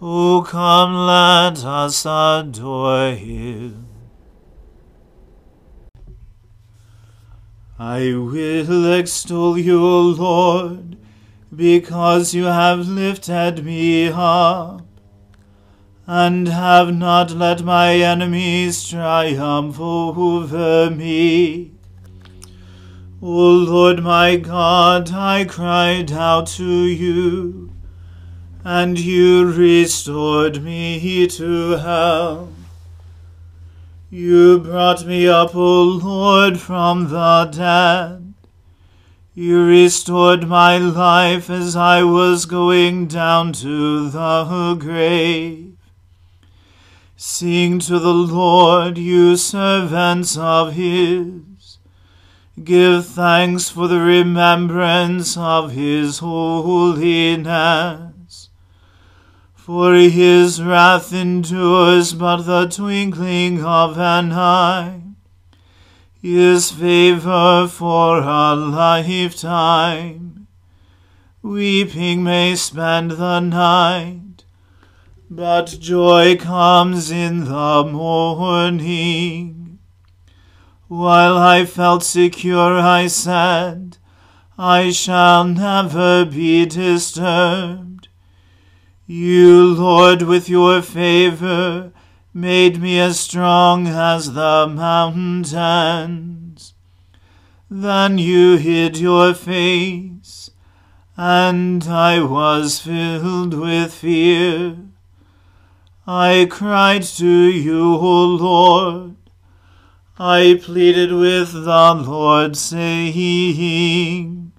O come, let us adore him. I will extol you, O Lord, because you have lifted me up, and have not let my enemies triumph over me. O Lord my God, I cried out to you, and you restored me to health. You brought me up, O Lord, from the dead. You restored my life as I was going down to the grave. Sing to the Lord, you servants of his. Give thanks for the remembrance of his holiness. For his wrath endures but the twinkling of an eye, his favor for a lifetime. Weeping may spend the night, but joy comes in the morning. While I felt secure, I said, I shall never be disturbed. You, Lord, with your favor, made me as strong as the mountains. Then you hid your face, and I was filled with fear. I cried to you, O Lord I pleaded with the Lord, saying,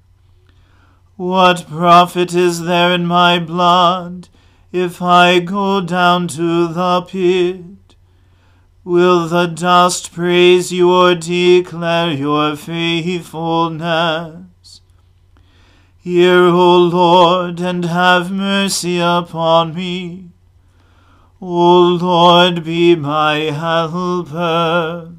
What profit is there in my blood if I go down to the pit? Will the dust praise you or declare your faithfulness? Hear, O Lord, and have mercy upon me. O Lord, be my helper.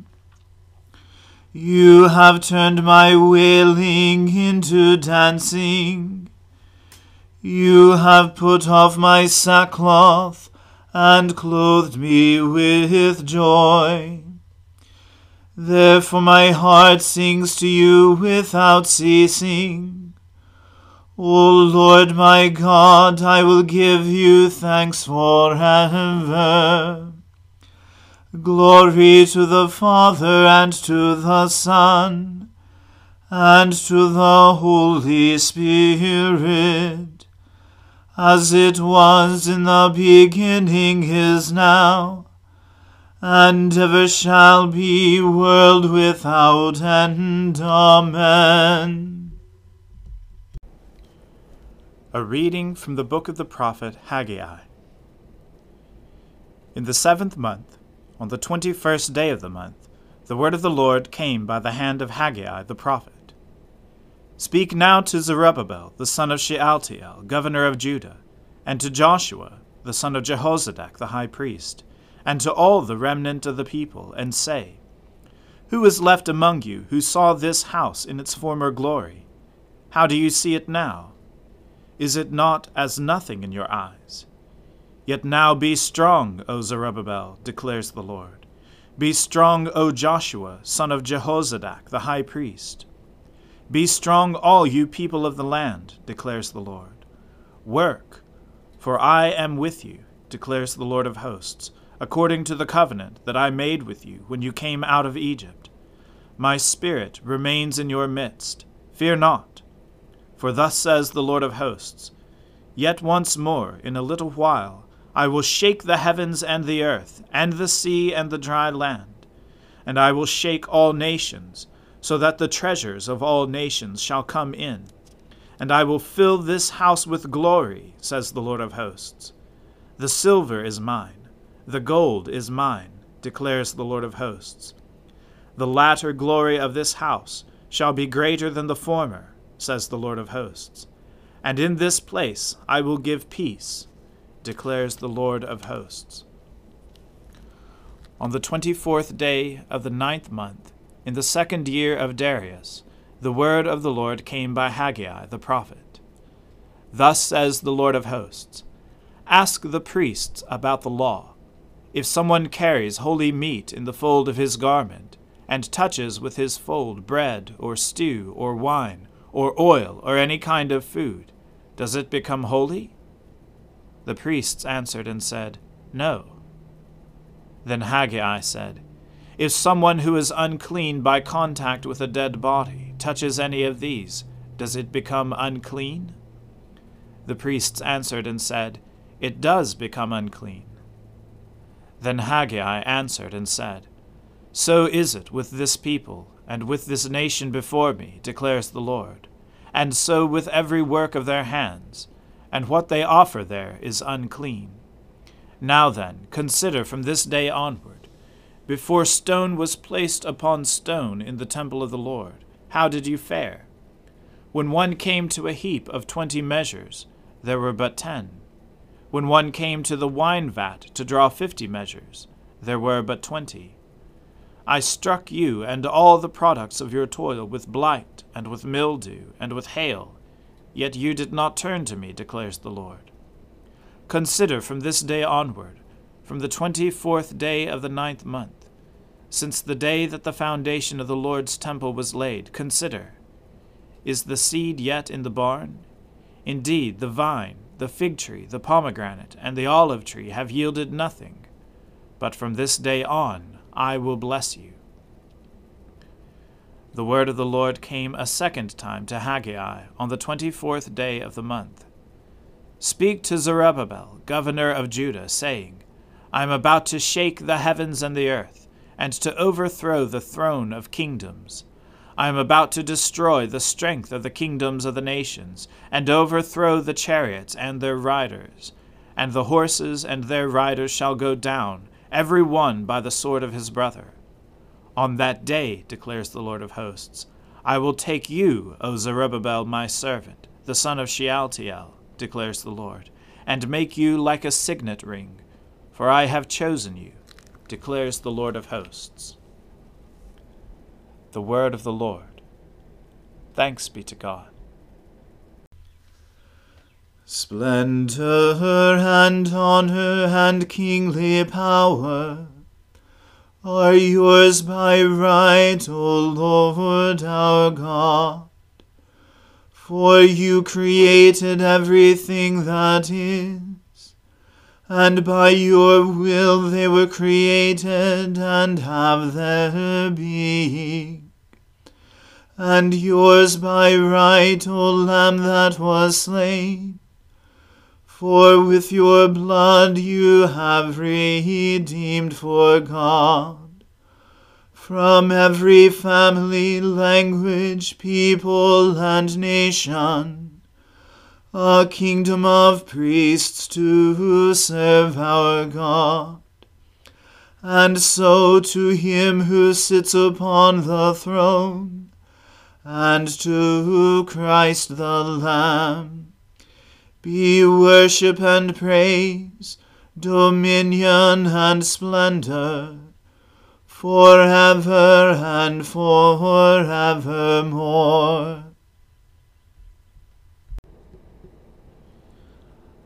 You have turned my wailing into dancing. You have put off my sackcloth and clothed me with joy. Therefore my heart sings to you without ceasing. O Lord my God, I will give you thanks forever. Glory to the Father and to the Son and to the Holy Spirit, as it was in the beginning is now, and ever shall be, world without end. Amen. A reading from the book of the prophet Haggai. In the seventh month, on the twenty first day of the month, the word of the Lord came by the hand of Haggai the prophet. Speak now to Zerubbabel the son of Shealtiel, governor of Judah, and to Joshua the son of Jehozadak the high priest, and to all the remnant of the people, and say, Who is left among you who saw this house in its former glory? How do you see it now? Is it not as nothing in your eyes? Yet now be strong, O Zerubbabel, declares the Lord. Be strong, O Joshua, son of Jehozadak, the high priest. Be strong, all you people of the land, declares the Lord. Work, for I am with you, declares the Lord of hosts, according to the covenant that I made with you when you came out of Egypt. My spirit remains in your midst. Fear not. For thus says the Lord of hosts Yet once more, in a little while, I will shake the heavens and the earth, and the sea and the dry land. And I will shake all nations, so that the treasures of all nations shall come in. And I will fill this house with glory, says the Lord of hosts. The silver is mine, the gold is mine, declares the Lord of hosts. The latter glory of this house shall be greater than the former, says the Lord of hosts. And in this place I will give peace declares the Lord of hosts. On the twenty fourth day of the ninth month, in the second year of Darius, the word of the Lord came by Haggai the prophet. Thus says the Lord of hosts Ask the priests about the law. If someone carries holy meat in the fold of his garment, and touches with his fold bread, or stew, or wine, or oil, or any kind of food, does it become holy? The priests answered and said, No. Then Haggai said, If someone who is unclean by contact with a dead body touches any of these, does it become unclean? The priests answered and said, It does become unclean. Then Haggai answered and said, So is it with this people and with this nation before me, declares the Lord, and so with every work of their hands and what they offer there is unclean. Now then, consider from this day onward. Before stone was placed upon stone in the temple of the Lord, how did you fare? When one came to a heap of twenty measures, there were but ten. When one came to the wine vat to draw fifty measures, there were but twenty. I struck you and all the products of your toil with blight, and with mildew, and with hail, Yet you did not turn to me, declares the Lord. Consider from this day onward, from the twenty fourth day of the ninth month, since the day that the foundation of the Lord's temple was laid, consider Is the seed yet in the barn? Indeed, the vine, the fig tree, the pomegranate, and the olive tree have yielded nothing. But from this day on I will bless you. The word of the Lord came a second time to Haggai on the twenty fourth day of the month. Speak to Zerubbabel, governor of Judah, saying, I am about to shake the heavens and the earth, and to overthrow the throne of kingdoms. I am about to destroy the strength of the kingdoms of the nations, and overthrow the chariots and their riders. And the horses and their riders shall go down, every one by the sword of his brother. On that day, declares the Lord of hosts, I will take you, O Zerubbabel, my servant, the son of Shealtiel, declares the Lord, and make you like a signet ring, for I have chosen you, declares the Lord of hosts. The word of the Lord. Thanks be to God. Splendor and honor and kingly power are yours by right, O Lord our God. For you created everything that is, and by your will they were created and have their being. And yours by right, O Lamb that was slain for with your blood you have redeemed for God from every family, language, people, and nation a kingdom of priests to serve our God. And so to him who sits upon the throne, and to Christ the Lamb, be worship and praise, dominion and splendor, forever and forevermore.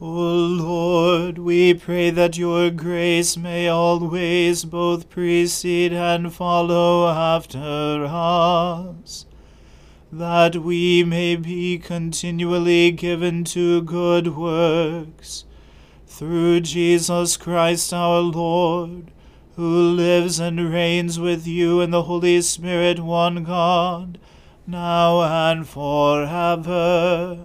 O Lord, we pray that your grace may always both precede and follow after us, that we may be continually given to good works, through Jesus Christ our Lord who lives and reigns with you in the Holy Spirit, one God, now and forever.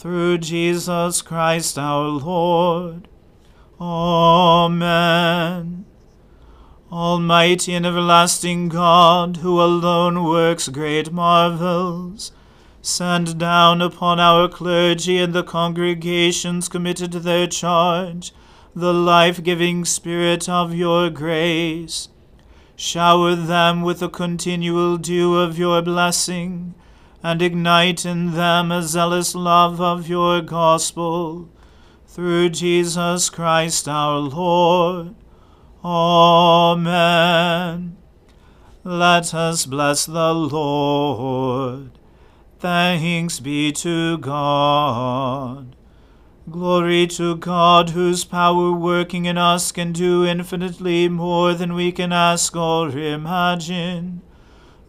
Through Jesus Christ our Lord. Amen. Almighty and everlasting God, who alone works great marvels, send down upon our clergy and the congregations committed to their charge the life giving Spirit of your grace. Shower them with the continual dew of your blessing, and ignite in them a zealous love of your gospel. Through Jesus Christ our Lord. Amen. Let us bless the Lord. Thanks be to God. Glory to God, whose power working in us can do infinitely more than we can ask or imagine.